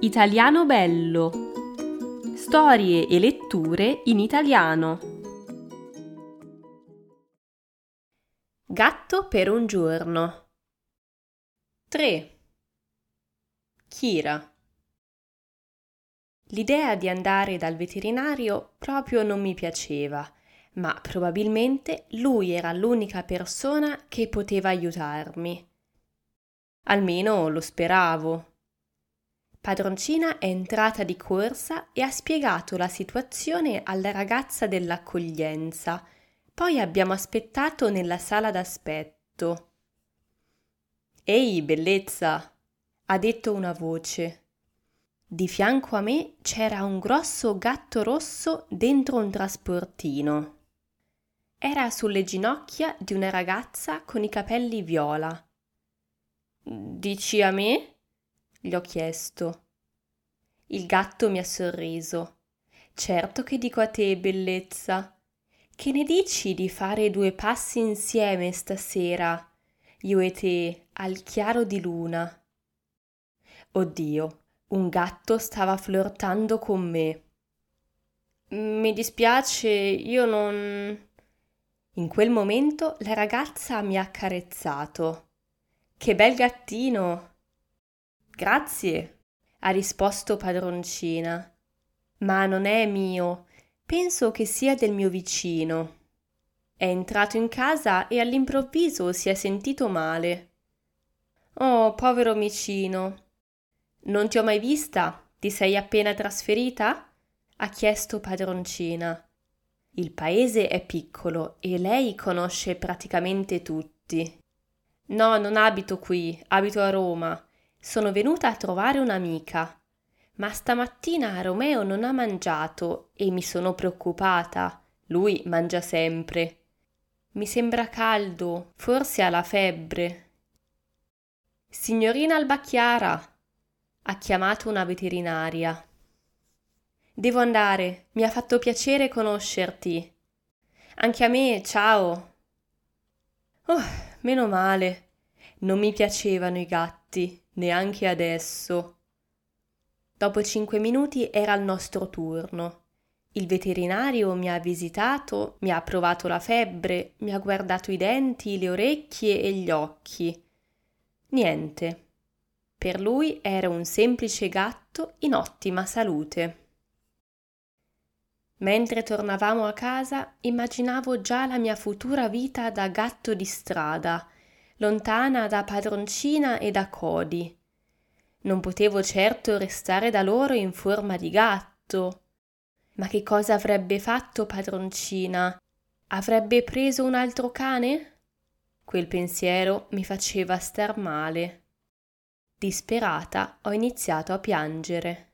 Italiano bello. Storie e letture in italiano. Gatto per un giorno. 3. Kira. L'idea di andare dal veterinario proprio non mi piaceva, ma probabilmente lui era l'unica persona che poteva aiutarmi. Almeno lo speravo. Padroncina è entrata di corsa e ha spiegato la situazione alla ragazza dell'accoglienza. Poi abbiamo aspettato nella sala d'aspetto. Ehi, bellezza! ha detto una voce. Di fianco a me c'era un grosso gatto rosso dentro un trasportino. Era sulle ginocchia di una ragazza con i capelli viola. Dici a me? Gli ho chiesto. Il gatto mi ha sorriso. Certo che dico a te, bellezza. Che ne dici di fare due passi insieme stasera, io e te, al chiaro di luna? Oddio, un gatto stava flirtando con me. Mi dispiace, io non. In quel momento la ragazza mi ha accarezzato. Che bel gattino! Grazie, ha risposto padroncina. Ma non è mio, penso che sia del mio vicino. È entrato in casa e all'improvviso si è sentito male. Oh, povero micino. Non ti ho mai vista? Ti sei appena trasferita? ha chiesto padroncina. Il paese è piccolo e lei conosce praticamente tutti. No, non abito qui, abito a Roma. Sono venuta a trovare un'amica. Ma stamattina Romeo non ha mangiato e mi sono preoccupata. Lui mangia sempre. Mi sembra caldo, forse ha la febbre. Signorina Albacchiara, ha chiamato una veterinaria. Devo andare, mi ha fatto piacere conoscerti. Anche a me, ciao. Oh, meno male. Non mi piacevano i gatti neanche adesso. Dopo cinque minuti era il nostro turno. Il veterinario mi ha visitato, mi ha provato la febbre, mi ha guardato i denti, le orecchie e gli occhi. Niente. Per lui era un semplice gatto in ottima salute. Mentre tornavamo a casa, immaginavo già la mia futura vita da gatto di strada, lontana da padroncina e da Cody. Non potevo certo restare da loro in forma di gatto. Ma che cosa avrebbe fatto padroncina? Avrebbe preso un altro cane? Quel pensiero mi faceva star male. Disperata ho iniziato a piangere.